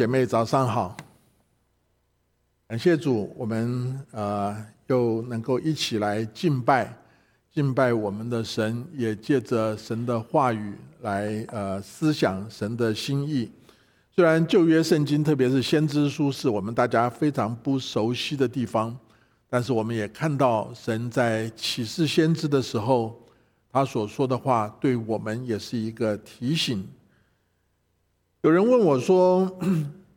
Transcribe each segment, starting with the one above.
姐妹早上好，感谢主，我们呃又能够一起来敬拜，敬拜我们的神，也借着神的话语来呃思想神的心意。虽然旧约圣经，特别是先知书，是我们大家非常不熟悉的地方，但是我们也看到神在启示先知的时候，他所说的话对我们也是一个提醒。有人问我说：“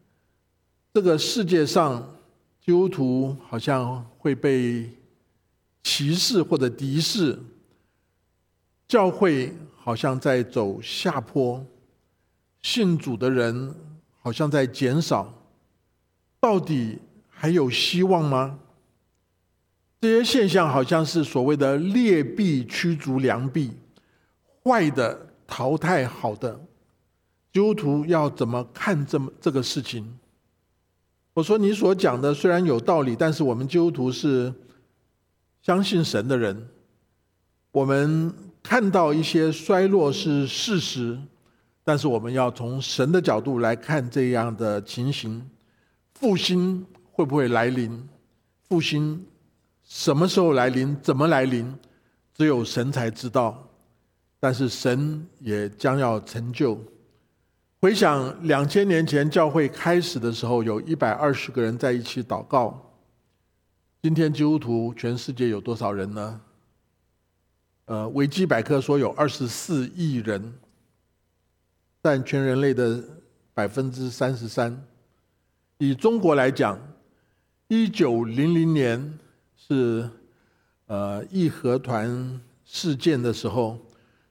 这个世界上基督徒好像会被歧视或者敌视，教会好像在走下坡，信主的人好像在减少，到底还有希望吗？”这些现象好像是所谓的劣币驱逐良币，坏的淘汰好的。基督徒要怎么看这么这个事情？我说你所讲的虽然有道理，但是我们基督徒是相信神的人，我们看到一些衰落是事实，但是我们要从神的角度来看这样的情形，复兴会不会来临？复兴什么时候来临？怎么来临？只有神才知道，但是神也将要成就。回想两千年前教会开始的时候，有一百二十个人在一起祷告。今天基督徒全世界有多少人呢？呃，维基百科说有二十四亿人，占全人类的百分之三十三。以中国来讲，一九零零年是呃义和团事件的时候，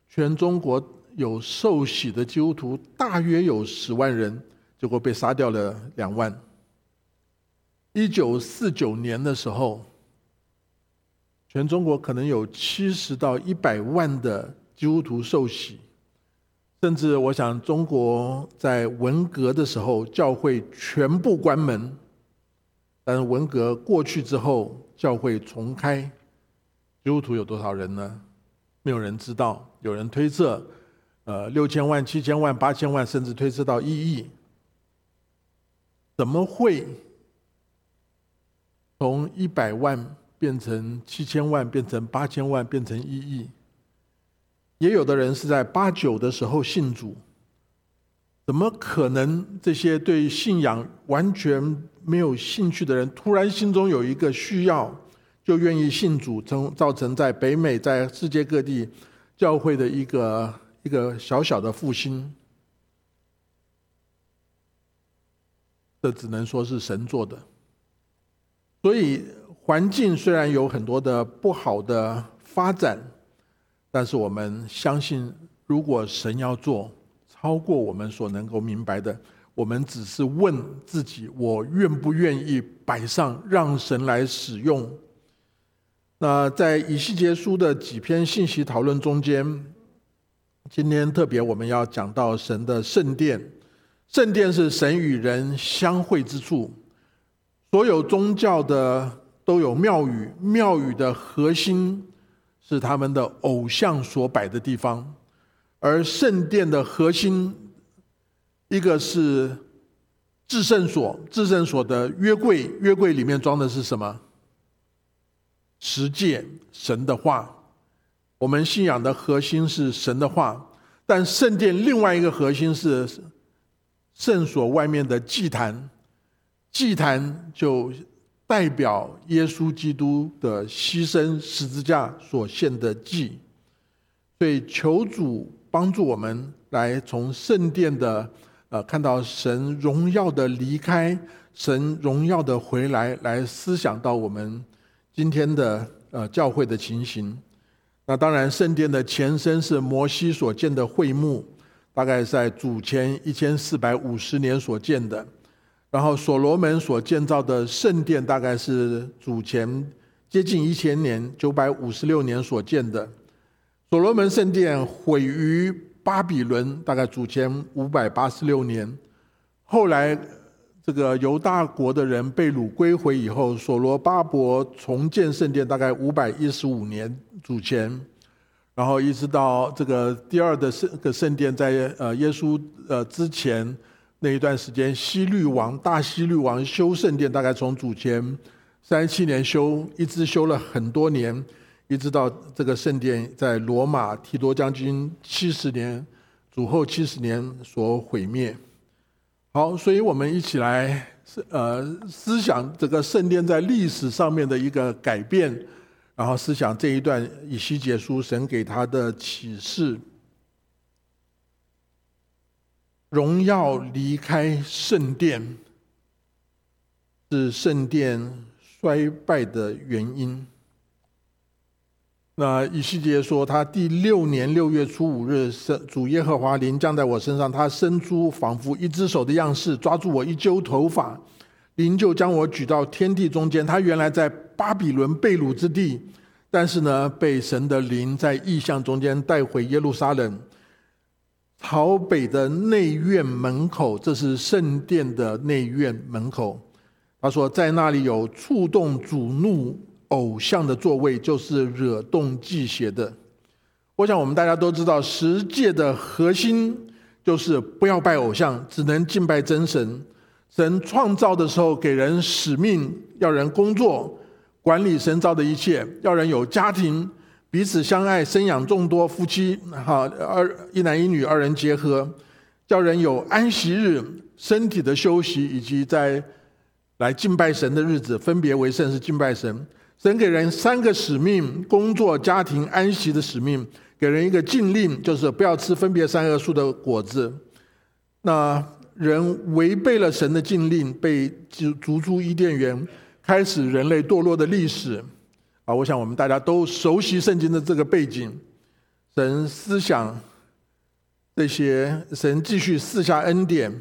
全中国。有受洗的基督徒大约有十万人，结果被杀掉了两万。一九四九年的时候，全中国可能有七十到一百万的基督徒受洗，甚至我想中国在文革的时候教会全部关门，但是文革过去之后教会重开，基督徒有多少人呢？没有人知道，有人推测。呃，六千万、七千万、八千万，甚至推测到一亿，怎么会从一百万变成七千万，变成八千万，变成一亿？也有的人是在八九的时候信主，怎么可能这些对信仰完全没有兴趣的人，突然心中有一个需要，就愿意信主，成造成在北美、在世界各地教会的一个。一个小小的复兴，这只能说是神做的。所以环境虽然有很多的不好的发展，但是我们相信，如果神要做超过我们所能够明白的，我们只是问自己：我愿不愿意摆上，让神来使用？那在以西结书的几篇信息讨论中间。今天特别我们要讲到神的圣殿，圣殿是神与人相会之处。所有宗教的都有庙宇，庙宇的核心是他们的偶像所摆的地方，而圣殿的核心，一个是至圣所，至圣所的约柜，约柜里面装的是什么？十诫，神的话。我们信仰的核心是神的话，但圣殿另外一个核心是圣所外面的祭坛，祭坛就代表耶稣基督的牺牲十字架所献的祭，所以求主帮助我们来从圣殿的呃看到神荣耀的离开，神荣耀的回来，来思想到我们今天的呃教会的情形。那当然，圣殿的前身是摩西所建的会幕，大概在主前一千四百五十年所建的。然后所罗门所建造的圣殿，大概是主前接近一千年九百五十六年所建的。所罗门圣殿毁于巴比伦，大概主前五百八十六年。后来。这个犹大国的人被掳归回以后，所罗巴伯重建圣殿，大概五百一十五年主前，然后一直到这个第二的圣个圣殿在呃耶稣呃之前那一段时间，西律王大西律王修圣殿，大概从主前三十七年修，一直修了很多年，一直到这个圣殿在罗马提多将军七十年主后七十年所毁灭。好，所以我们一起来思呃思想这个圣殿在历史上面的一个改变，然后思想这一段以西结书神给他的启示。荣耀离开圣殿，是圣殿衰败的原因。那以西结说，他第六年六月初五日，主耶和华灵降在我身上，他伸出仿佛一只手的样式，抓住我一揪头发，灵就将我举到天地中间。他原来在巴比伦被掳之地，但是呢，被神的灵在异象中间带回耶路撒冷。朝北的内院门口，这是圣殿的内院门口。他说，在那里有触动主怒偶像的座位，就是惹动祭邪的。我想，我们大家都知道，十诫的核心就是不要拜偶像，只能敬拜真神。神创造的时候，给人使命，要人工作，管理神造的一切，要人有家庭。彼此相爱，生养众多，夫妻哈二一男一女二人结合，叫人有安息日、身体的休息，以及在来敬拜神的日子，分别为圣是敬拜神。神给人三个使命：工作、家庭、安息的使命。给人一个禁令，就是不要吃分别三恶树的果子。那人违背了神的禁令，被逐出伊甸园，开始人类堕落的历史。啊，我想我们大家都熟悉圣经的这个背景，神思想这些，神继续赐下恩典。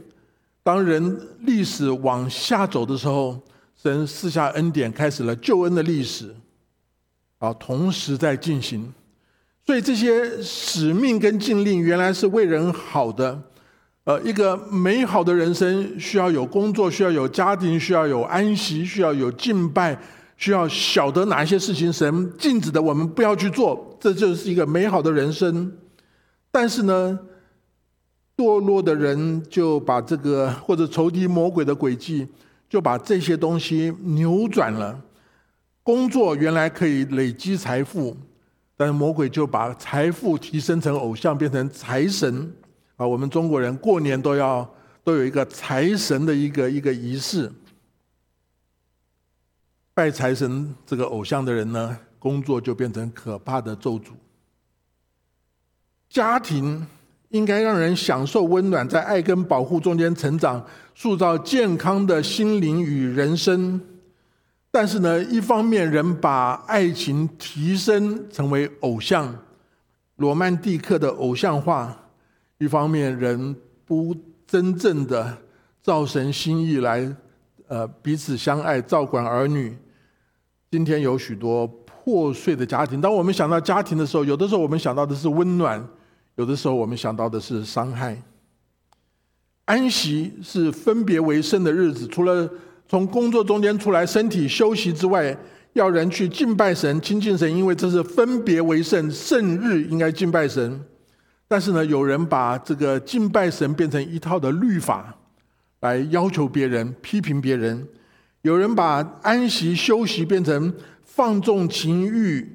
当人历史往下走的时候，神赐下恩典，开始了救恩的历史。啊，同时在进行，所以这些使命跟禁令原来是为人好的。呃，一个美好的人生需要有工作，需要有家庭，需要有安息，需要有敬拜。需要晓得哪一些事情神禁止的，我们不要去做，这就是一个美好的人生。但是呢，堕落的人就把这个或者仇敌魔鬼的诡计，就把这些东西扭转了。工作原来可以累积财富，但是魔鬼就把财富提升成偶像，变成财神。啊，我们中国人过年都要都有一个财神的一个一个仪式。拜财神这个偶像的人呢，工作就变成可怕的咒诅。家庭应该让人享受温暖，在爱跟保护中间成长，塑造健康的心灵与人生。但是呢，一方面人把爱情提升成为偶像，罗曼蒂克的偶像化；一方面人不真正的造神心意来。呃，彼此相爱，照管儿女。今天有许多破碎的家庭。当我们想到家庭的时候，有的时候我们想到的是温暖，有的时候我们想到的是伤害。安息是分别为圣的日子，除了从工作中间出来身体休息之外，要人去敬拜神、亲近神，因为这是分别为圣圣日，应该敬拜神。但是呢，有人把这个敬拜神变成一套的律法。来要求别人、批评别人，有人把安息休息变成放纵情欲，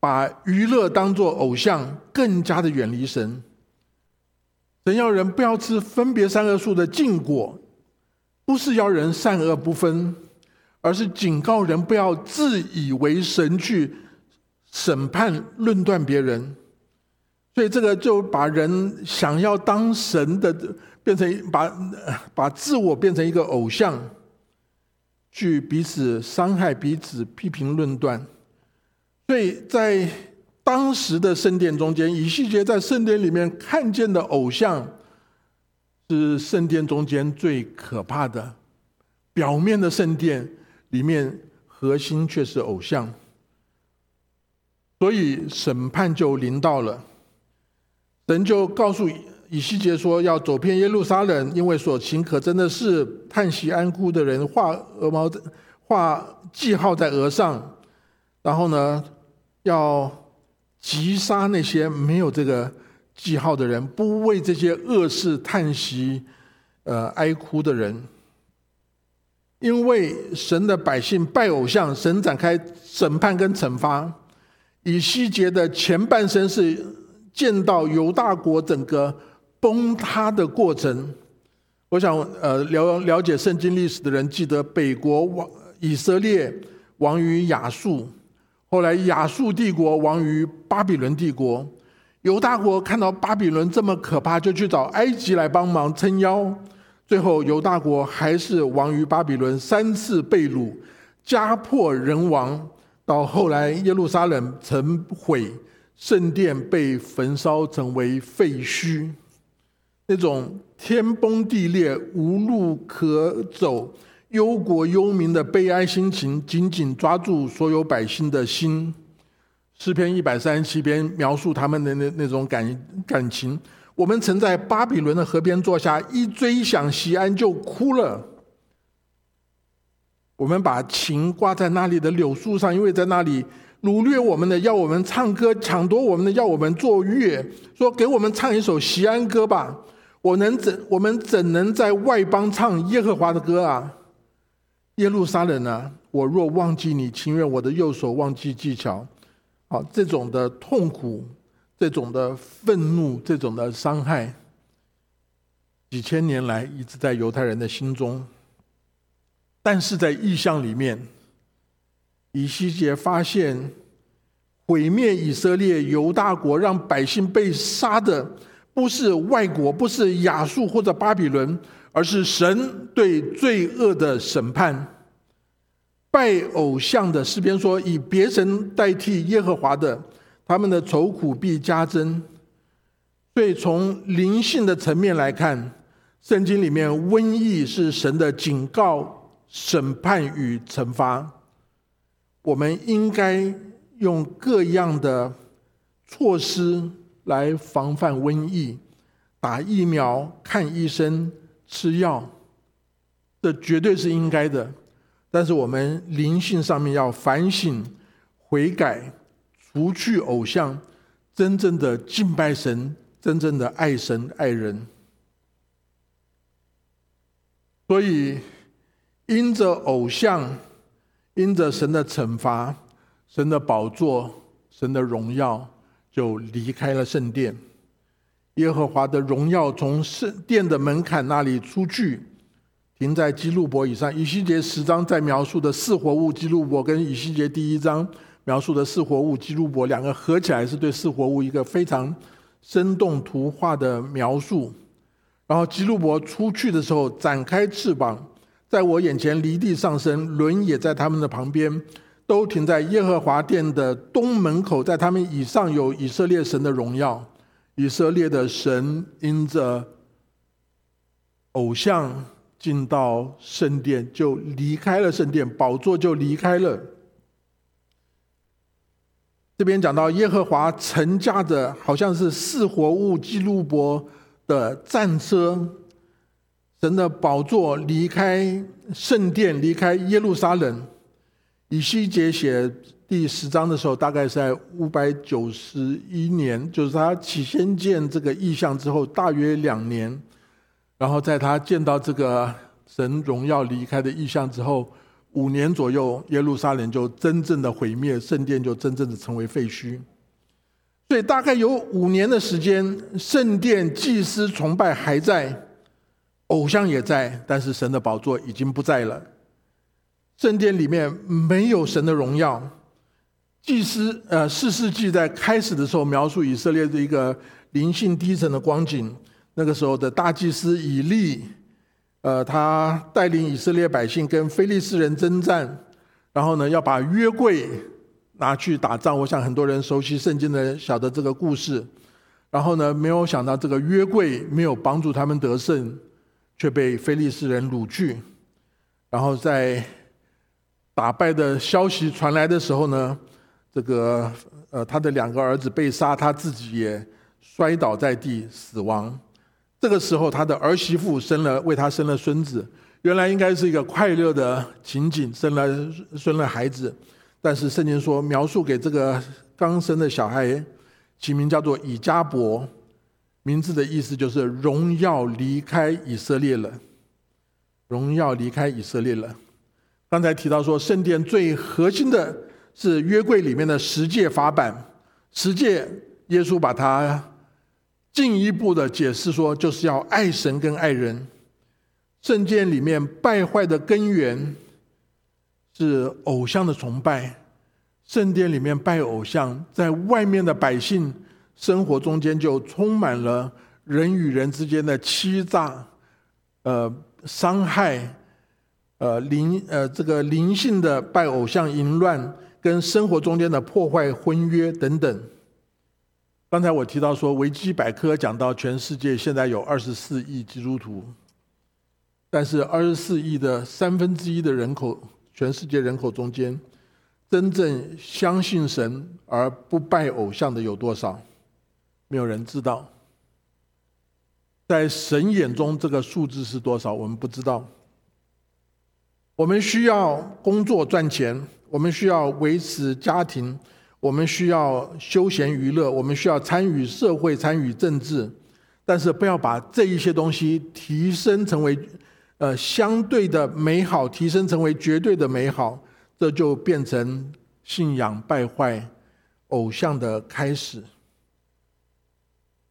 把娱乐当作偶像，更加的远离神。神要人不要吃分别三恶树的禁果，不是要人善恶不分，而是警告人不要自以为神去审判、论断别人。所以这个就把人想要当神的。变成把把自我变成一个偶像，去彼此伤害、彼此批评、论断。所以在当时的圣殿中间，以西结在圣殿里面看见的偶像，是圣殿中间最可怕的。表面的圣殿里面，核心却是偶像。所以审判就临到了，神就告诉。以西结说要走遍耶路撒冷，因为所行可真的是叹息安哭的人，画鹅毛画记号在额上，然后呢，要击杀那些没有这个记号的人，不为这些恶事叹息，呃哀哭的人。因为神的百姓拜偶像，神展开审判跟惩罚。以西结的前半生是见到犹大国整个崩塌的过程。我想，呃，了了解圣经历史的人记得，北国王以色列亡于亚述，后来亚述帝国亡于巴比伦帝国。犹大国看到巴比伦这么可怕，就去找埃及来帮忙撑腰。最后，犹大国还是亡于巴比伦，三次被掳，家破人亡。到后来，耶路撒冷城毁，圣殿被焚烧成为废墟，那种天崩地裂、无路可走、忧国忧民的悲哀心情，紧紧抓住所有百姓的心。诗篇一百三十七篇描述他们的那那种感感情。我们曾在巴比伦的河边坐下，一追想西安就哭了。我们把琴挂在那里的柳树上，因为在那里掳掠我们的，要我们唱歌；抢夺我们的，要我们作乐。说给我们唱一首西安歌吧。我能怎？我们怎能在外邦唱耶和华的歌啊？耶路撒冷啊！我若忘记你，情愿我的右手忘记技巧。好，这种的痛苦。这种的愤怒，这种的伤害，几千年来一直在犹太人的心中。但是在意象里面，以西结发现，毁灭以色列犹大国，让百姓被杀的，不是外国，不是亚述或者巴比伦，而是神对罪恶的审判。拜偶像的诗篇说：“以别神代替耶和华的。”他们的愁苦必加增，所以从灵性的层面来看，圣经里面瘟疫是神的警告、审判与惩罚。我们应该用各样的措施来防范瘟疫，打疫苗、看医生、吃药，这绝对是应该的。但是我们灵性上面要反省、悔改。除去偶像，真正的敬拜神，真正的爱神爱人。所以，因着偶像，因着神的惩罚，神的宝座，神的荣耀，就离开了圣殿。耶和华的荣耀从圣殿的门槛那里出去，停在基路伯以上。以西结十章在描述的四活物基路伯，跟以西结第一章。描述的四活物基路伯两个合起来是对四活物一个非常生动图画的描述。然后基路伯出去的时候展开翅膀，在我眼前离地上升，轮也在他们的旁边，都停在耶和华殿的东门口，在他们以上有以色列神的荣耀。以色列的神因着偶像进到圣殿，就离开了圣殿，宝座就离开了。这边讲到耶和华乘驾着好像是四活物基路伯的战车，神的宝座离开圣殿，离开耶路撒冷。以西结写第十章的时候，大概是在五百九十一年，就是他起先见这个意象之后，大约两年，然后在他见到这个神荣耀离开的意象之后。五年左右，耶路撒冷就真正的毁灭，圣殿就真正的成为废墟。所以大概有五年的时间，圣殿祭司崇拜还在，偶像也在，但是神的宝座已经不在了。圣殿里面没有神的荣耀。祭司呃，四世纪在开始的时候描述以色列的一个灵性低沉的光景。那个时候的大祭司以利。呃，他带领以色列百姓跟非利士人征战，然后呢，要把约柜拿去打仗。我想很多人熟悉圣经的晓得这个故事。然后呢，没有想到这个约柜没有帮助他们得胜，却被非利士人掳去。然后在打败的消息传来的时候呢，这个呃，他的两个儿子被杀，他自己也摔倒在地死亡。这个时候，他的儿媳妇生了，为他生了孙子。原来应该是一个快乐的情景，生了生了孩子。但是圣经说，描述给这个刚生的小孩起名叫做以加伯，名字的意思就是荣耀离开以色列了，荣耀离开以色列了。刚才提到说，圣殿最核心的是约柜里面的十诫法版，十诫耶稣把它进一步的解释说，就是要爱神跟爱人。圣殿里面败坏的根源是偶像的崇拜，圣殿里面拜偶像，在外面的百姓生活中间就充满了人与人之间的欺诈、呃伤害、呃灵呃这个灵性的拜偶像淫乱，跟生活中间的破坏婚约等等。刚才我提到说，维基百科讲到全世界现在有二十四亿基督徒。但是二十四亿的三分之一的人口，全世界人口中间，真正相信神而不拜偶像的有多少？没有人知道。在神眼中，这个数字是多少？我们不知道。我们需要工作赚钱，我们需要维持家庭，我们需要休闲娱乐，我们需要参与社会、参与政治，但是不要把这一些东西提升成为。呃，相对的美好提升成为绝对的美好，这就变成信仰败坏、偶像的开始。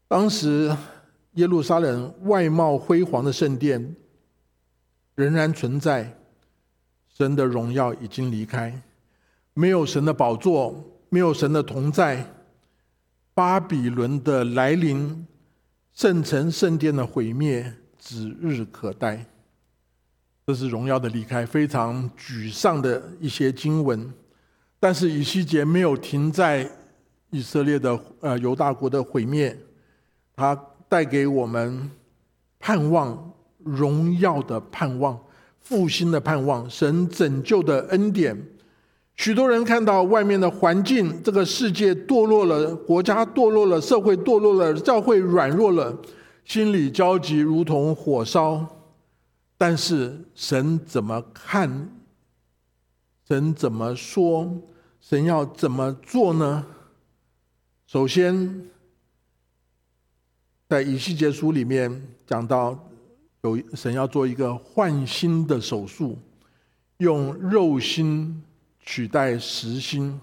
当时耶路撒冷外貌辉煌的圣殿仍然存在，神的荣耀已经离开，没有神的宝座，没有神的同在，巴比伦的来临，圣城圣殿的毁灭指日可待。这是荣耀的离开，非常沮丧的一些经文。但是以西结没有停在以色列的呃犹大国的毁灭，他带给我们盼望、荣耀的盼望、复兴的盼望、神拯救的恩典。许多人看到外面的环境，这个世界堕落了，国家堕落了，社会堕落了，教会软弱了，心里焦急，如同火烧。但是神怎么看？神怎么说？神要怎么做呢？首先，在以西结书里面讲到，有神要做一个换心的手术，用肉心取代实心。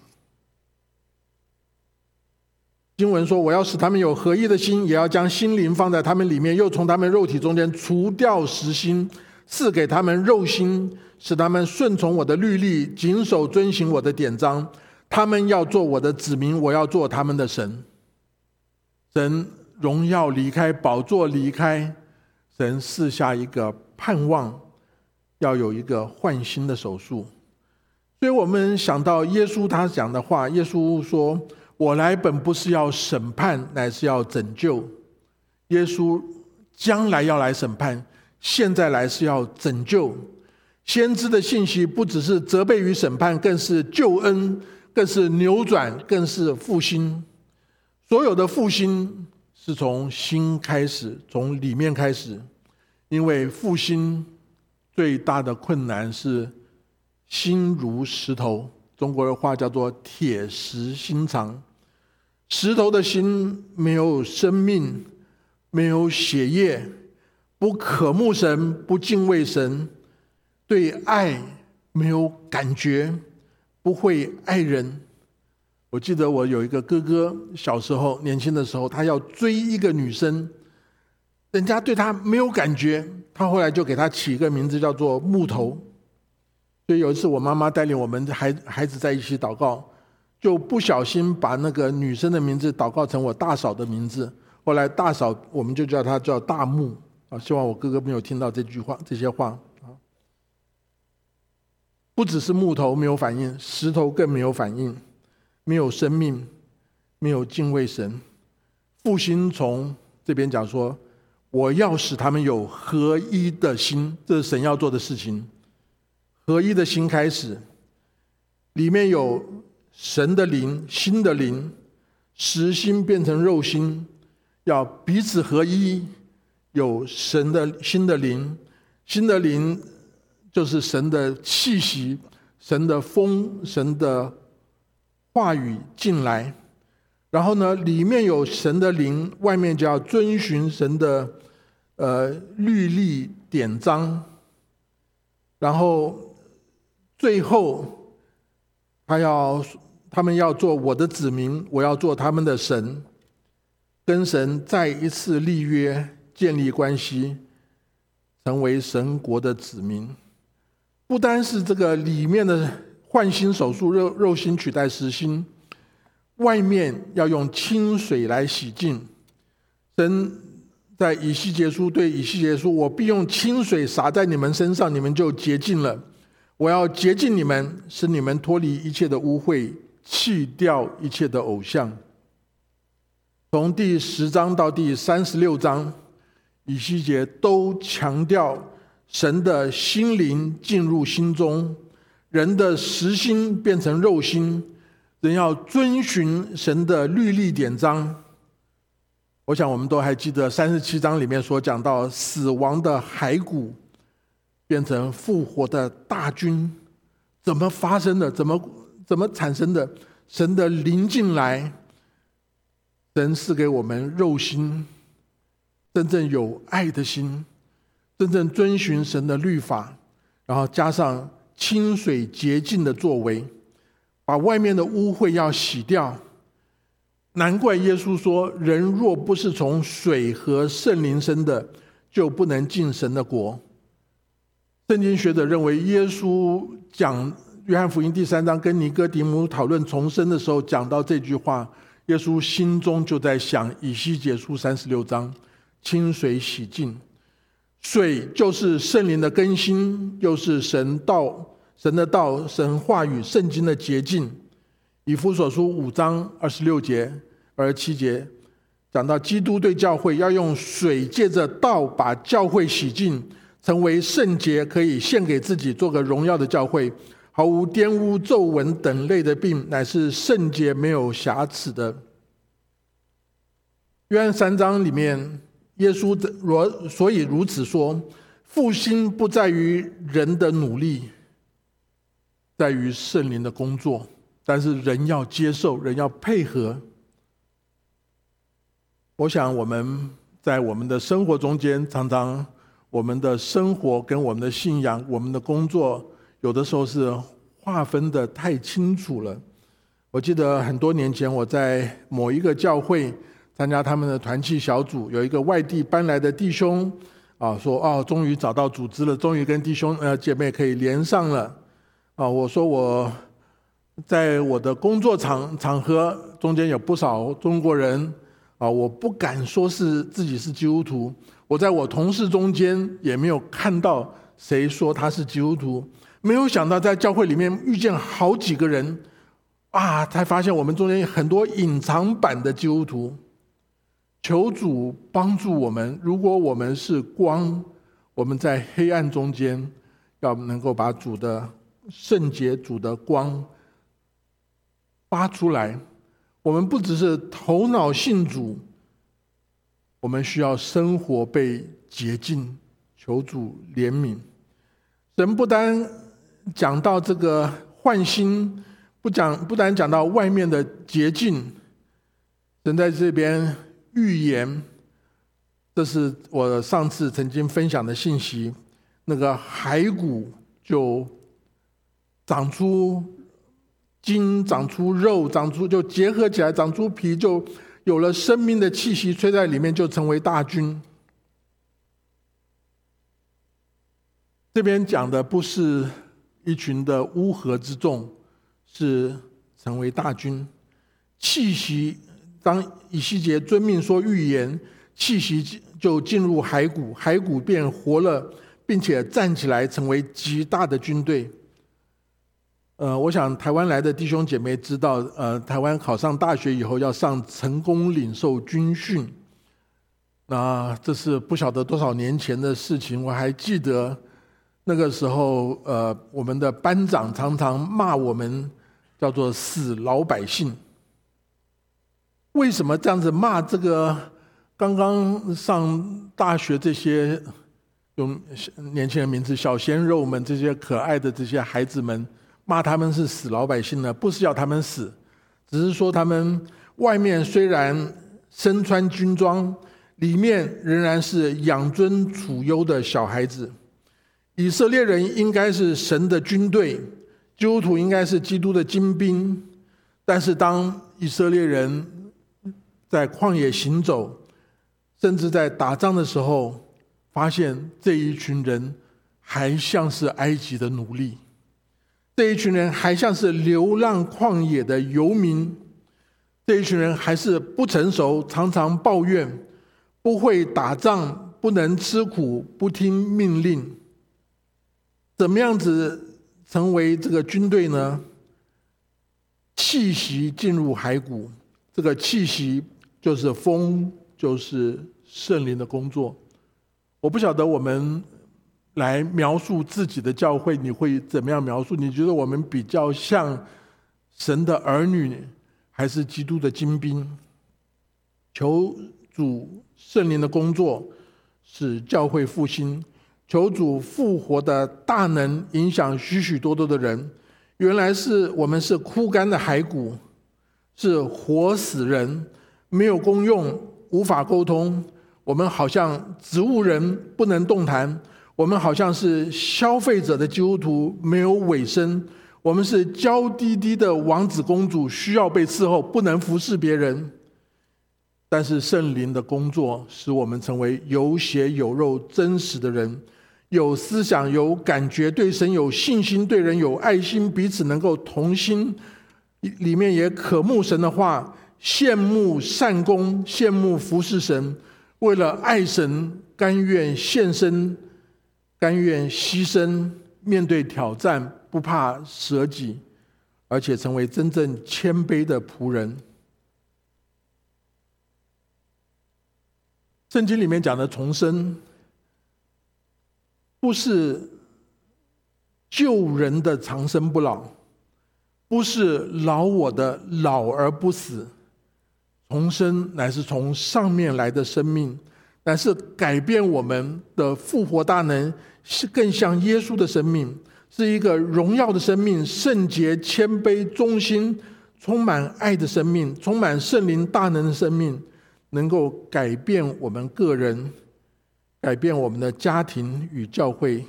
经文说：“我要使他们有合一的心，也要将心灵放在他们里面，又从他们肉体中间除掉实心，赐给他们肉心，使他们顺从我的律例，谨守遵行我的典章。他们要做我的子民，我要做他们的神。神荣耀离开，宝座离开，神赐下一个盼望，要有一个换心的手术。所以我们想到耶稣他讲的话，耶稣说。”我来本不是要审判，乃是要拯救。耶稣将来要来审判，现在来是要拯救。先知的信息不只是责备与审判，更是救恩，更是扭转，更是复兴。所有的复兴是从心开始，从里面开始。因为复兴最大的困难是心如石头。中国的话叫做“铁石心肠”，石头的心没有生命，没有血液，不渴慕神，不敬畏神，对爱没有感觉，不会爱人。我记得我有一个哥哥，小时候年轻的时候，他要追一个女生，人家对他没有感觉，他后来就给他起一个名字叫做木头。所以有一次，我妈妈带领我们孩孩子在一起祷告，就不小心把那个女生的名字祷告成我大嫂的名字。后来大嫂我们就叫她叫大木啊，希望我哥哥没有听到这句话这些话啊。不只是木头没有反应，石头更没有反应，没有生命，没有敬畏神。复兴从这边讲说，我要使他们有合一的心，这是神要做的事情。合一的心开始，里面有神的灵、心的灵，实心变成肉心，要彼此合一。有神的心的灵，心的灵就是神的气息、神的风、神的话语进来，然后呢，里面有神的灵，外面就要遵循神的呃律例典章，然后最后他要他们要做我的子民，我要做他们的神，跟神再一次立约，建立关系，成为神国的子民。不单是这个里面的换心手术，肉肉心取代实心。外面要用清水来洗净。神在以西结书对以西结书：“我必用清水洒在你们身上，你们就洁净了。我要洁净你们，使你们脱离一切的污秽，弃掉一切的偶像。”从第十章到第三十六章，以西结都强调神的心灵进入心中，人的实心变成肉心。人要遵循神的律例典章。我想我们都还记得三十七章里面所讲到死亡的骸骨变成复活的大军，怎么发生的？怎么怎么产生的？神的灵进来，神赐给我们肉心，真正有爱的心，真正遵循神的律法，然后加上清水洁净的作为。把外面的污秽要洗掉，难怪耶稣说：“人若不是从水和圣灵生的，就不能进神的国。”圣经学者认为，耶稣讲约翰福音第三章跟尼哥底母讨论重生的时候，讲到这句话，耶稣心中就在想：以西结书三十六章，清水洗净，水就是圣灵的更新，又是神道。神的道、神话语、圣经的捷径，以弗所书五章二十六节、二十七节讲到，基督对教会要用水借着道把教会洗净，成为圣洁，可以献给自己，做个荣耀的教会，毫无玷污、皱纹等类的病，乃是圣洁、没有瑕疵的。约翰三章里面，耶稣的若所以如此说，复兴不在于人的努力。在于圣灵的工作，但是人要接受，人要配合。我想我们在我们的生活中间，常常我们的生活跟我们的信仰、我们的工作，有的时候是划分的太清楚了。我记得很多年前，我在某一个教会参加他们的团契小组，有一个外地搬来的弟兄啊，说：“哦，终于找到组织了，终于跟弟兄呃姐妹可以连上了。”啊，我说我在我的工作场场合中间有不少中国人啊，我不敢说是自己是基督徒。我在我同事中间也没有看到谁说他是基督徒。没有想到在教会里面遇见好几个人啊，才发现我们中间有很多隐藏版的基督徒。求主帮助我们，如果我们是光，我们在黑暗中间要能够把主的。圣洁主的光发出来，我们不只是头脑信主，我们需要生活被洁净，求主怜悯。神不单讲到这个换心，不讲不单讲到外面的洁净，神在这边预言，这是我上次曾经分享的信息，那个骸骨就。长出筋，长出肉，长出就结合起来，长出皮，就有了生命的气息，吹在里面就成为大军。这边讲的不是一群的乌合之众，是成为大军。气息，当以西结遵命说预言，气息就进入骸骨，骸骨便活了，并且站起来，成为极大的军队。呃，我想台湾来的弟兄姐妹知道，呃，台湾考上大学以后要上成功领受军训，那这是不晓得多少年前的事情。我还记得那个时候，呃，我们的班长常常骂我们叫做“死老百姓”。为什么这样子骂这个刚刚上大学这些用年轻人名字“小鲜肉们”这些可爱的这些孩子们？骂他们是死老百姓呢？不是要他们死，只是说他们外面虽然身穿军装，里面仍然是养尊处优的小孩子。以色列人应该是神的军队，基督徒应该是基督的精兵。但是，当以色列人在旷野行走，甚至在打仗的时候，发现这一群人还像是埃及的奴隶，这一群人还像是流浪旷野的游民，这一群人还是不成熟，常常抱怨，不会打仗，不能吃苦，不听命令。怎么样子成为这个军队呢？气息进入骸骨，这个气息就是风，就是圣灵的工作。我不晓得我们来描述自己的教会，你会怎么样描述？你觉得我们比较像神的儿女，还是基督的精兵？求主圣灵的工作，使教会复兴。求主复活的大能影响许许多多的人，原来是我们是枯干的骸骨，是活死人，没有功用，无法沟通。我们好像植物人，不能动弹。我们好像是消费者的基督徒，没有尾声。我们是娇滴滴的王子公主，需要被伺候，不能服侍别人。但是圣灵的工作，使我们成为有血有肉、真实的人。有思想、有感觉，对神有信心，对人有爱心，彼此能够同心，里面也渴慕神的话，羡慕善功，羡慕服侍神，为了爱神，甘愿献身，甘愿牺牲，面对挑战不怕舍己，而且成为真正谦卑的仆人。圣经里面讲的重生。不是救人的长生不老，不是老我的老而不死，重生乃是从上面来的生命，乃是改变我们的复活大能，是更像耶稣的生命，是一个荣耀的生命，圣洁、谦卑、忠心、充满爱的生命，充满圣灵大能的生命，能够改变我们个人。改变我们的家庭与教会，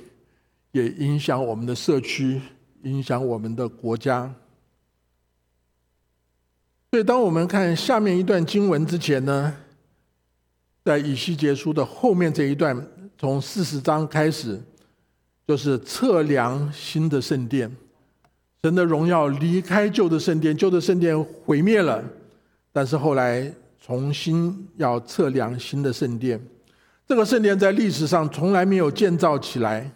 也影响我们的社区，影响我们的国家。所以，当我们看下面一段经文之前呢，在以西结书的后面这一段，从四十章开始，就是测量新的圣殿，神的荣耀离开旧的圣殿，旧的圣殿毁灭了，但是后来重新要测量新的圣殿。这个圣殿在历史上从来没有建造起来，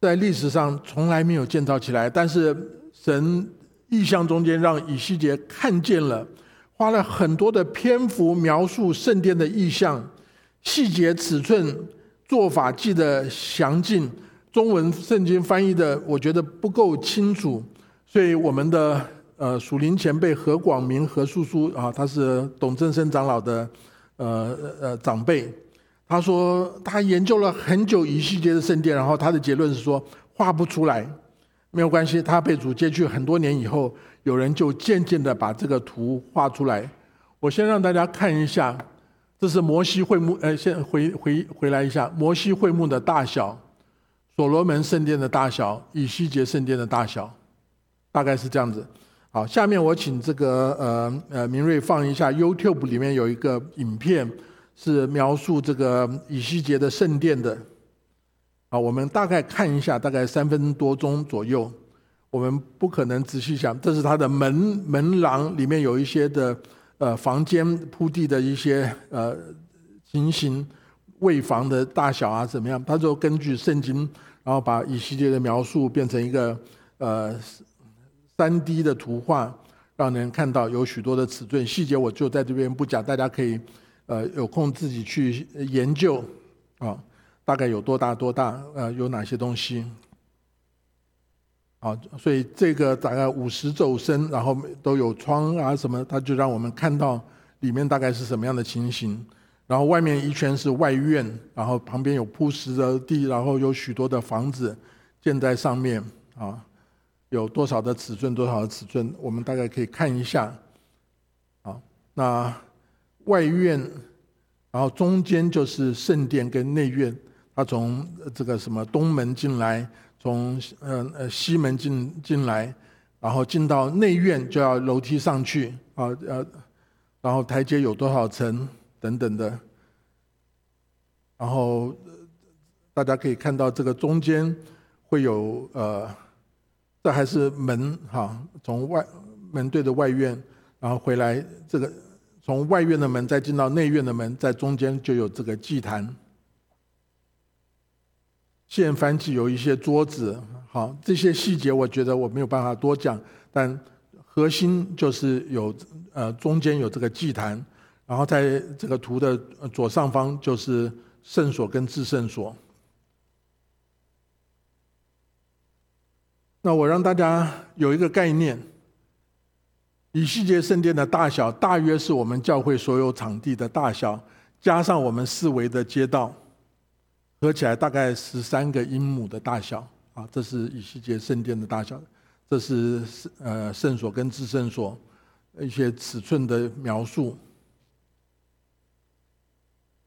在历史上从来没有建造起来。但是神意象中间让以西结看见了，花了很多的篇幅描述圣殿的意象、细节、尺寸、做法记得详尽。中文圣经翻译的我觉得不够清楚，所以我们的呃属灵前辈何广明何叔叔啊，他是董正生长老的。呃呃，长辈，他说他研究了很久以西结的圣殿，然后他的结论是说画不出来，没有关系。他被主接去很多年以后，有人就渐渐的把这个图画出来。我先让大家看一下，这是摩西会幕，呃，先回回回来一下，摩西会幕的大小，所罗门圣殿的大小，以西结圣殿的大小，大概是这样子。好，下面我请这个呃呃明瑞放一下 YouTube 里面有一个影片，是描述这个以西结的圣殿的。啊，我们大概看一下，大概三分多钟左右。我们不可能仔细想，这是它的门门廊里面有一些的呃房间铺地的一些呃情形，卫房的大小啊怎么样？他就根据圣经，然后把以西结的描述变成一个呃。三 D 的图画，让人看到有许多的尺寸细节，我就在这边不讲，大家可以呃有空自己去研究啊，大概有多大多大，呃有哪些东西，啊，所以这个大概五十肘深，然后都有窗啊什么，它就让我们看到里面大概是什么样的情形，然后外面一圈是外院，然后旁边有铺石的地，然后有许多的房子建在上面啊。有多少的尺寸？多少的尺寸？我们大概可以看一下。啊那外院，然后中间就是圣殿跟内院。他从这个什么东门进来，从呃呃西门进进来，然后进到内院就要楼梯上去啊呃，然后台阶有多少层等等的，然后大家可以看到这个中间会有呃，这还是门哈，从外门对着外院，然后回来这个从外院的门再进到内院的门，在中间就有这个祭坛。现翻起有一些桌子，好，这些细节我觉得我没有办法多讲，但核心就是有呃中间有这个祭坛，然后在这个图的左上方就是圣所跟至圣所。那我让大家有一个概念，以西结圣殿的大小大约是我们教会所有场地的大小，加上我们四围的街道。合起来大概十三个英亩的大小啊，这是以西结圣殿的大小，这是呃圣所跟至圣所一些尺寸的描述。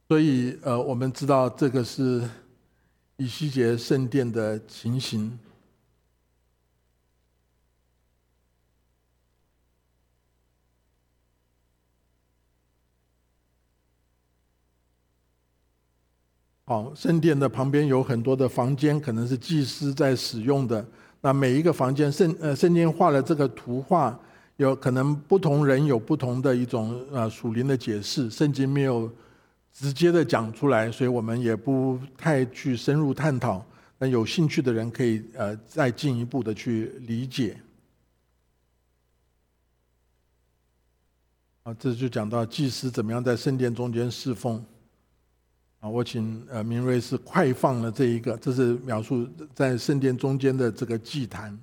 所以呃，我们知道这个是以西结圣殿的情形。好，圣殿的旁边有很多的房间，可能是祭司在使用的。那每一个房间，圣呃圣经画了这个图画，有可能不同人有不同的一种呃属灵的解释。圣经没有直接的讲出来，所以我们也不太去深入探讨。那有兴趣的人可以呃再进一步的去理解。啊，这就讲到祭司怎么样在圣殿中间侍奉。我请呃明瑞是快放了这一个，这是描述在圣殿中间的这个祭坛。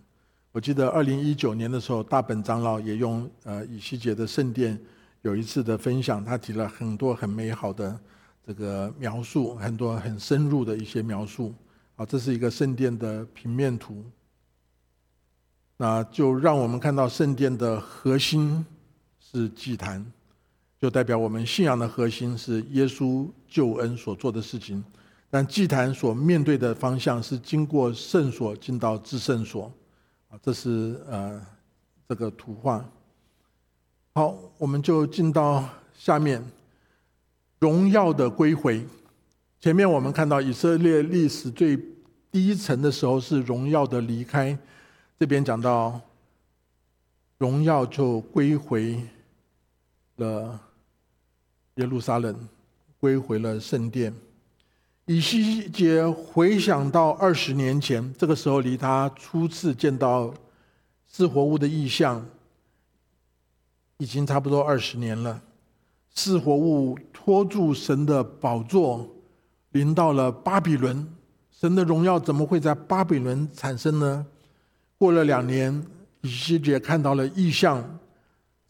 我记得二零一九年的时候，大本长老也用呃以西结的圣殿有一次的分享，他提了很多很美好的这个描述，很多很深入的一些描述。啊，这是一个圣殿的平面图，那就让我们看到圣殿的核心是祭坛。就代表我们信仰的核心是耶稣救恩所做的事情，但祭坛所面对的方向是经过圣所进到至圣所，啊，这是呃这个图画。好，我们就进到下面，荣耀的归回。前面我们看到以色列历史最低层的时候是荣耀的离开，这边讲到荣耀就归回了。耶路撒冷归回了圣殿。以西结回想到二十年前，这个时候离他初次见到四活物的意象，已经差不多二十年了。四活物托住神的宝座，临到了巴比伦。神的荣耀怎么会在巴比伦产生呢？过了两年，以西结看到了异象，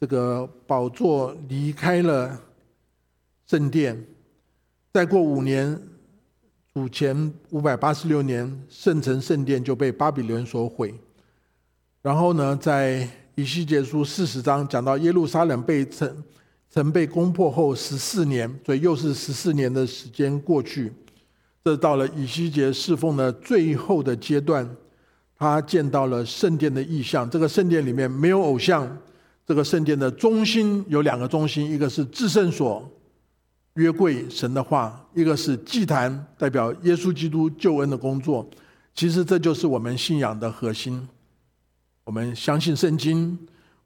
这个宝座离开了。圣殿，再过五年，主前五百八十六年，圣城圣殿就被巴比伦所毁。然后呢，在以西结书四十章讲到耶路撒冷被城城被攻破后十四年，所以又是十四年的时间过去。这到了以西结侍奉的最后的阶段，他见到了圣殿的意象。这个圣殿里面没有偶像，这个圣殿的中心有两个中心，一个是至圣所。约柜神的话，一个是祭坛，代表耶稣基督救恩的工作。其实这就是我们信仰的核心。我们相信圣经，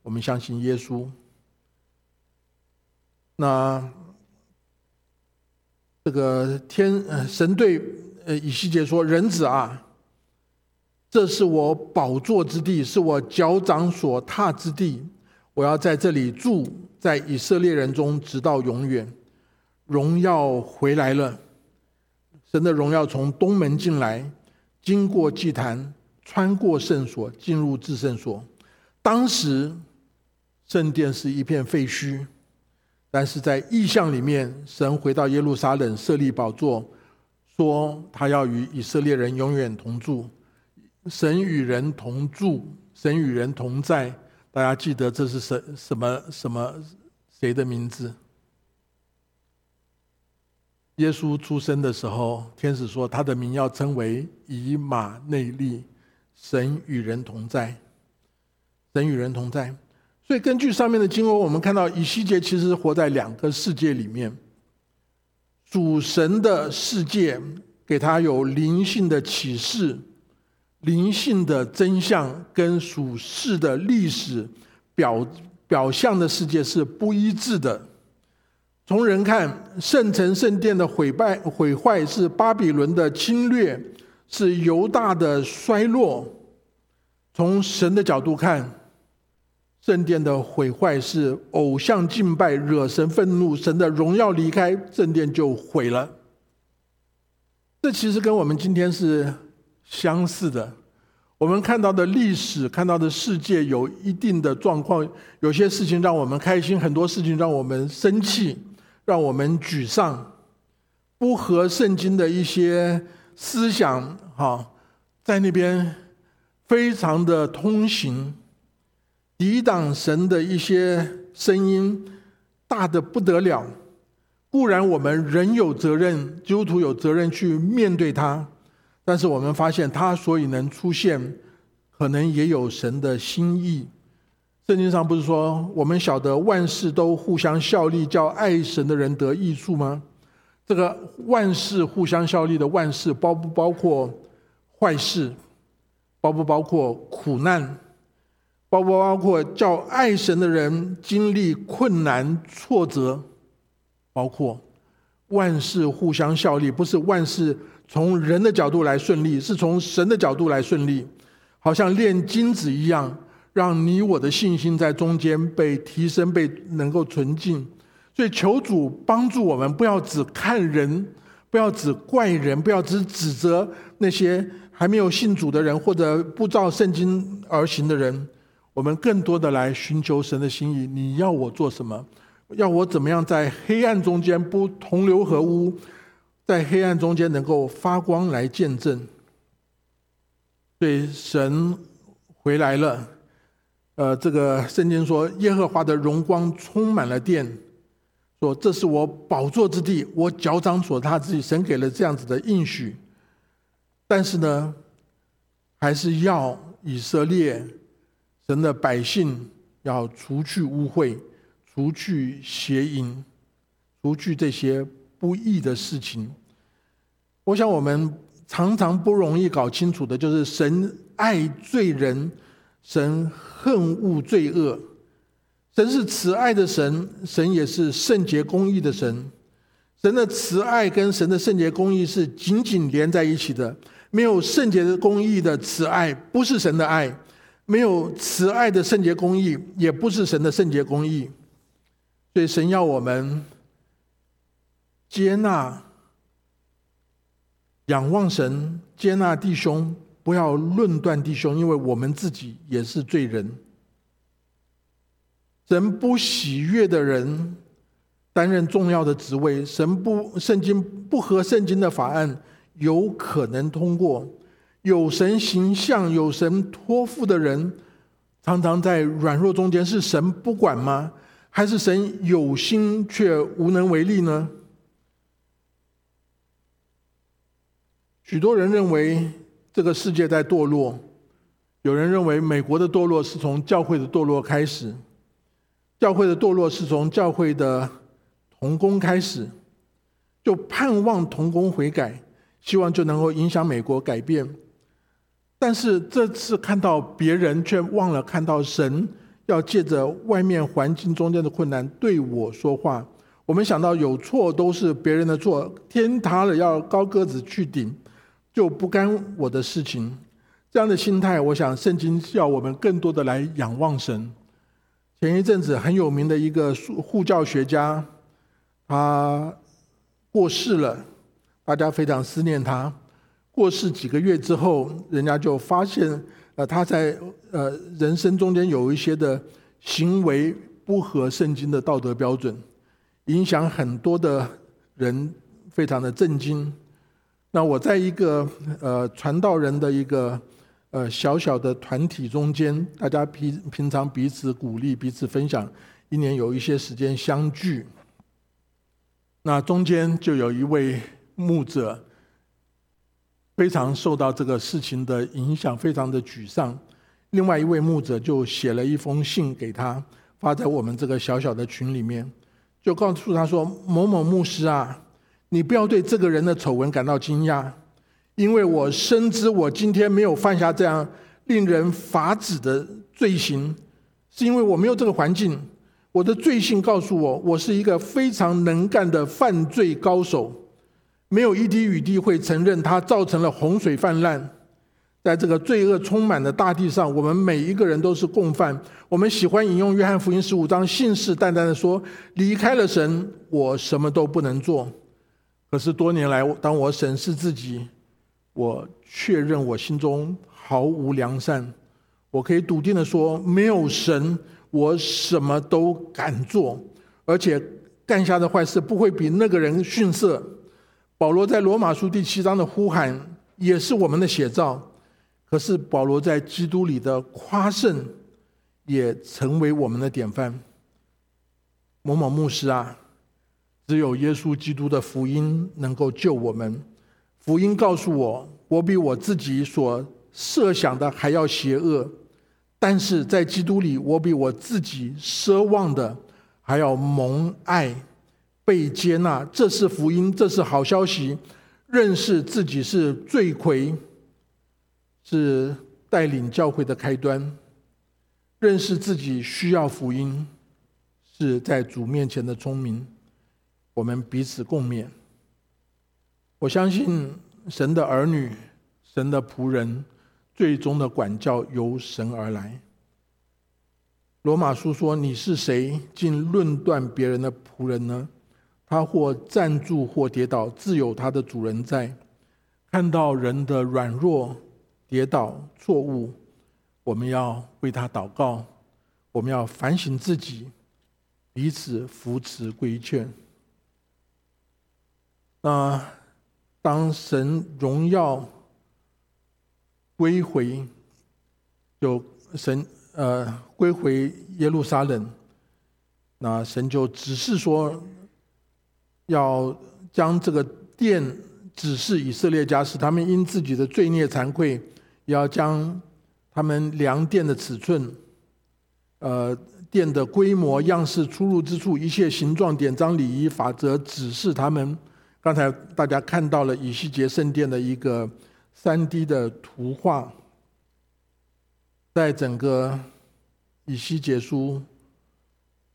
我们相信耶稣。那这个天神对呃以西结说：“人子啊，这是我宝座之地，是我脚掌所踏之地。我要在这里住，在以色列人中，直到永远。”荣耀回来了，神的荣耀从东门进来，经过祭坛，穿过圣所，进入至圣所。当时圣殿是一片废墟，但是在意象里面，神回到耶路撒冷设立宝座，说他要与以色列人永远同住。神与人同住，神与人同在。大家记得这是什什么什么？谁的名字？耶稣出生的时候，天使说他的名要称为以马内利，神与人同在。神与人同在，所以根据上面的经文，我们看到以西结其实活在两个世界里面。主神的世界给他有灵性的启示，灵性的真相跟属世的历史表表象的世界是不一致的。从人看，圣城圣殿的毁败毁坏是巴比伦的侵略，是犹大的衰落；从神的角度看，圣殿的毁坏是偶像敬拜惹神愤怒，神的荣耀离开圣殿就毁了。这其实跟我们今天是相似的。我们看到的历史，看到的世界有一定的状况，有些事情让我们开心，很多事情让我们生气。让我们沮丧，不合圣经的一些思想，哈，在那边非常的通行，抵挡神的一些声音，大的不得了。固然我们人有责任，基督徒有责任去面对它，但是我们发现它所以能出现，可能也有神的心意。圣经上不是说我们晓得万事都互相效力，叫爱神的人得益处吗？这个万事互相效力的万事，包不包括坏事？包不包括苦难？包不包括叫爱神的人经历困难挫折？包括万事互相效力，不是万事从人的角度来顺利，是从神的角度来顺利，好像炼金子一样。让你我的信心在中间被提升，被能够纯净。所以求主帮助我们，不要只看人，不要只怪人，不要只指责那些还没有信主的人或者不照圣经而行的人。我们更多的来寻求神的心意。你要我做什么？要我怎么样在黑暗中间不同流合污，在黑暗中间能够发光来见证？对神回来了。呃，这个圣经说，耶和华的荣光充满了殿，说这是我宝座之地，我脚掌所踏之地。神给了这样子的应许，但是呢，还是要以色列神的百姓要除去污秽，除去邪淫，除去这些不义的事情。我想我们常常不容易搞清楚的，就是神爱罪人。神恨恶罪恶，神是慈爱的神，神也是圣洁公义的神。神的慈爱跟神的圣洁公义是紧紧连在一起的。没有圣洁的公义的慈爱，不是神的爱；没有慈爱的圣洁公义，也不是神的圣洁公义。所以，神要我们接纳、仰望神，接纳弟兄。不要论断弟兄，因为我们自己也是罪人。神不喜悦的人担任重要的职位，神不圣经不合圣经的法案有可能通过。有神形象、有神托付的人，常常在软弱中间，是神不管吗？还是神有心却无能为力呢？许多人认为。这个世界在堕落，有人认为美国的堕落是从教会的堕落开始，教会的堕落是从教会的童工开始，就盼望童工悔改，希望就能够影响美国改变。但是这次看到别人，却忘了看到神要借着外面环境中间的困难对我说话。我们想到有错都是别人的错，天塌了要高个子去顶。就不干我的事情，这样的心态，我想圣经要我们更多的来仰望神。前一阵子很有名的一个护教学家，他过世了，大家非常思念他。过世几个月之后，人家就发现，呃，他在呃人生中间有一些的行为不合圣经的道德标准，影响很多的人，非常的震惊。那我在一个呃传道人的一个呃小小的团体中间，大家平平常彼此鼓励、彼此分享，一年有一些时间相聚。那中间就有一位牧者，非常受到这个事情的影响，非常的沮丧。另外一位牧者就写了一封信给他，发在我们这个小小的群里面，就告诉他说：“某某牧师啊，你不要对这个人的丑闻感到惊讶，因为我深知我今天没有犯下这样令人发指的罪行，是因为我没有这个环境。”我的罪性告诉我，我是一个非常能干的犯罪高手。没有一滴雨滴会承认它造成了洪水泛滥。在这个罪恶充满的大地上，我们每一个人都是共犯。我们喜欢引用约翰福音十五章，信誓旦旦的说：“离开了神，我什么都不能做。”可是多年来，当我审视自己，我确认我心中毫无良善。我可以笃定的说，没有神。我什么都敢做，而且干下的坏事不会比那个人逊色。保罗在罗马书第七章的呼喊也是我们的写照。可是保罗在基督里的夸胜也成为我们的典范。某某牧师啊，只有耶稣基督的福音能够救我们。福音告诉我，我比我自己所设想的还要邪恶。但是在基督里，我比我自己奢望的还要蒙爱、被接纳。这是福音，这是好消息。认识自己是罪魁，是带领教会的开端；认识自己需要福音，是在主面前的聪明。我们彼此共勉。我相信神的儿女，神的仆人。最终的管教由神而来。罗马书说：“你是谁，竟论断别人的仆人呢？他或站住，或跌倒，自有他的主人在。看到人的软弱、跌倒、错误，我们要为他祷告，我们要反省自己，彼此扶持规劝。那当神荣耀。”归回，就神呃归回耶路撒冷，那神就只是说，要将这个殿指示以色列家，使他们因自己的罪孽惭愧，要将他们量殿的尺寸，呃殿的规模、样式、出入之处，一切形状、典章、礼仪法则，指示他们。刚才大家看到了以西结圣殿的一个。三 D 的图画，在整个以西结书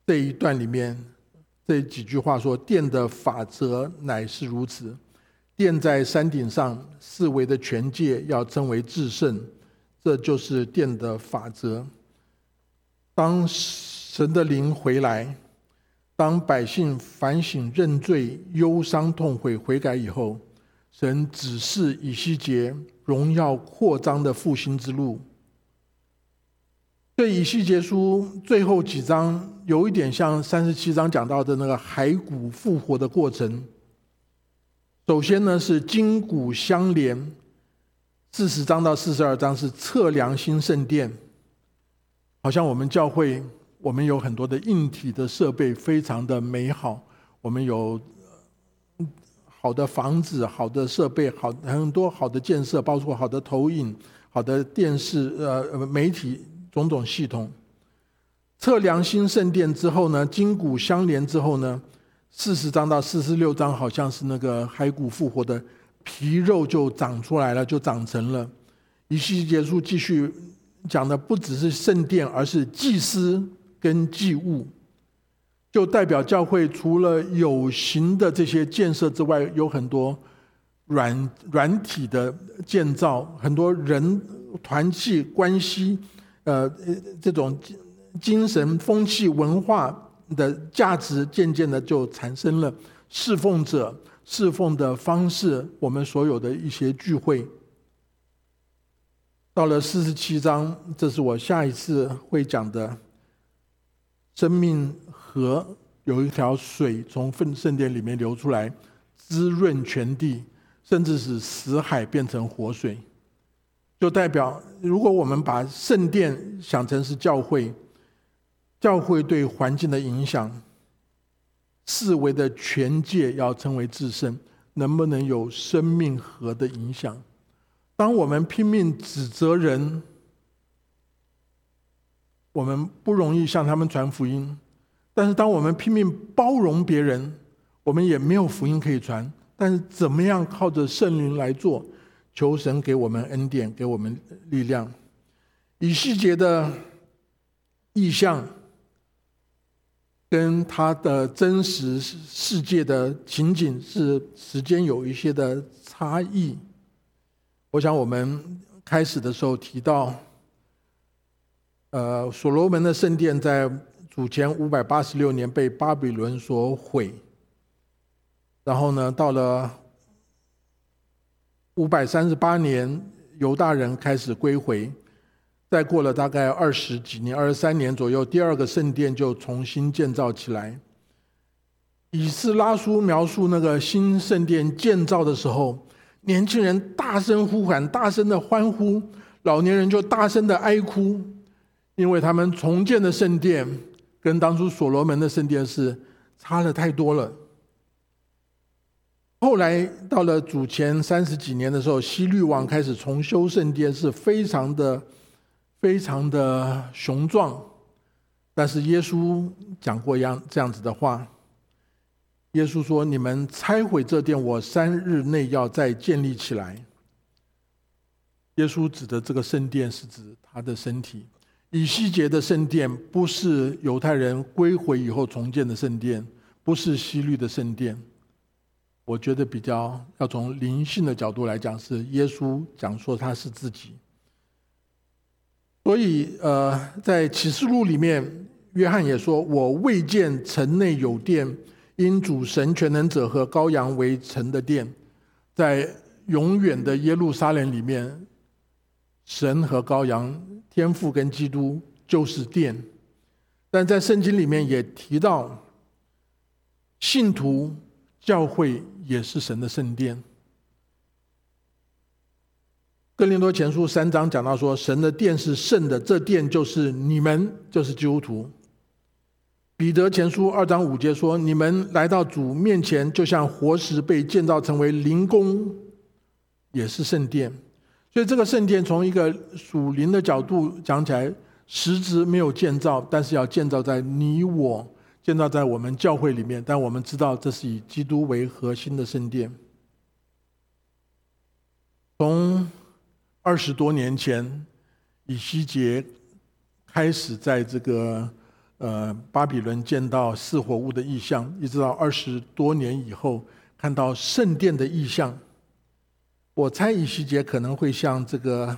这一段里面，这几句话说：“殿的法则乃是如此，殿在山顶上，四围的全界要称为至圣，这就是殿的法则。当神的灵回来，当百姓反省认罪、忧伤痛悔悔改以后。”神指示以西结荣耀扩张的复兴之路。对以西结书最后几章，有一点像三十七章讲到的那个骸骨复活的过程。首先呢是筋骨相连，四十章到四十二章是测量新圣殿。好像我们教会，我们有很多的硬体的设备，非常的美好，我们有。好的房子、好的设备、好很多好的建设，包括好的投影、好的电视、呃媒体种种系统。测量新圣殿之后呢，筋骨相连之后呢，四十章到四十六章好像是那个骸骨复活的皮肉就长出来了，就长成了。一系结束，继续讲的不只是圣殿，而是祭司跟祭物。就代表教会除了有形的这些建设之外，有很多软软体的建造，很多人团契关系，呃，这种精神风气文化的价值，渐渐的就产生了侍奉者侍奉的方式。我们所有的一些聚会，到了四十七章，这是我下一次会讲的生命。河有一条水从圣圣殿里面流出来，滋润全地，甚至使死海变成活水。就代表，如果我们把圣殿想成是教会，教会对环境的影响，四维的全界要成为至圣，能不能有生命和的影响？当我们拼命指责人，我们不容易向他们传福音；但是当我们拼命包容别人，我们也没有福音可以传。但是怎么样靠着圣灵来做？求神给我们恩典，给我们力量。以细节的意象，跟他的真实世界的情景是时间有一些的差异。我想我们开始的时候提到，呃，所罗门的圣殿在主前五百八十六年被巴比伦所毁，然后呢，到了。五百三十八年，犹大人开始归回。再过了大概二十几年，二十三年左右，第二个圣殿就重新建造起来。以斯拉书描述那个新圣殿建造的时候，年轻人大声呼喊，大声的欢呼；老年人就大声的哀哭，因为他们重建的圣殿跟当初所罗门的圣殿是差了太多了。后来到了主前三十几年的时候，西律王开始重修圣殿，是非常的、非常的雄壮。但是耶稣讲过样这样子的话，耶稣说：“你们拆毁这殿，我三日内要再建立起来。”耶稣指的这个圣殿是指他的身体。以西结的圣殿不是犹太人归回以后重建的圣殿，不是西律的圣殿。我觉得比较要从灵性的角度来讲，是耶稣讲说他是自己。所以，呃，在启示录里面，约翰也说：“我未见城内有殿，因主神全能者和羔羊为城的殿。”在永远的耶路撒冷里面，神和羔羊、天父跟基督就是殿。但在圣经里面也提到信徒。教会也是神的圣殿。哥林多前书三章讲到说，神的殿是圣的，这殿就是你们，就是基督徒。彼得前书二章五节说，你们来到主面前，就像活石被建造成为灵宫，也是圣殿。所以这个圣殿从一个属灵的角度讲起来，实质没有建造，但是要建造在你我。建造在我们教会里面，但我们知道这是以基督为核心的圣殿。从二十多年前以西结开始在这个呃巴比伦见到四火物的意象，一直到二十多年以后看到圣殿的意象。我猜以西结可能会像这个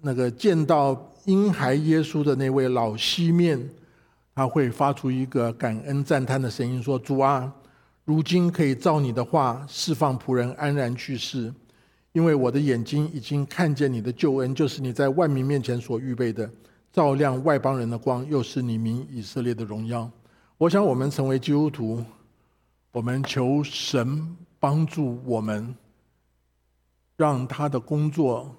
那个见到婴孩耶稣的那位老西面。他会发出一个感恩赞叹的声音，说：“主啊，如今可以照你的话释放仆人安然去世，因为我的眼睛已经看见你的救恩，就是你在万民面前所预备的，照亮外邦人的光，又是你名以色列的荣耀。”我想，我们成为基督徒，我们求神帮助我们，让他的工作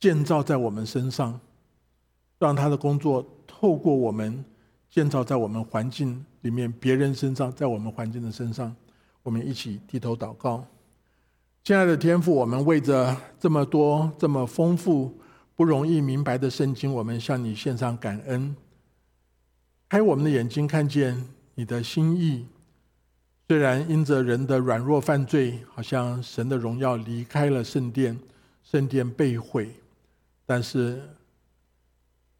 建造在我们身上，让他的工作透过我们。建造在我们环境里面，别人身上，在我们环境的身上，我们一起低头祷告。亲爱的天父，我们为着这么多、这么丰富、不容易明白的圣经，我们向你献上感恩。开我们的眼睛，看见你的心意。虽然因着人的软弱犯罪，好像神的荣耀离开了圣殿，圣殿被毁，但是。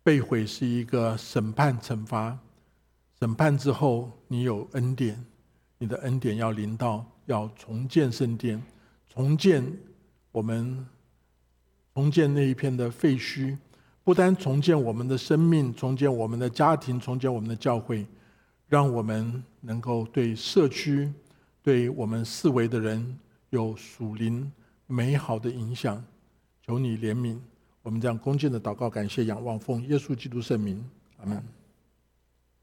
被毁是一个审判惩罚，审判之后你有恩典，你的恩典要临到，要重建圣殿，重建我们，重建那一片的废墟，不单重建我们的生命，重建我们的家庭，重建我们的教会，让我们能够对社区，对我们四围的人有属灵美好的影响，求你怜悯。我们这样恭敬的祷告，感谢仰望，奉耶稣基督圣名，阿门。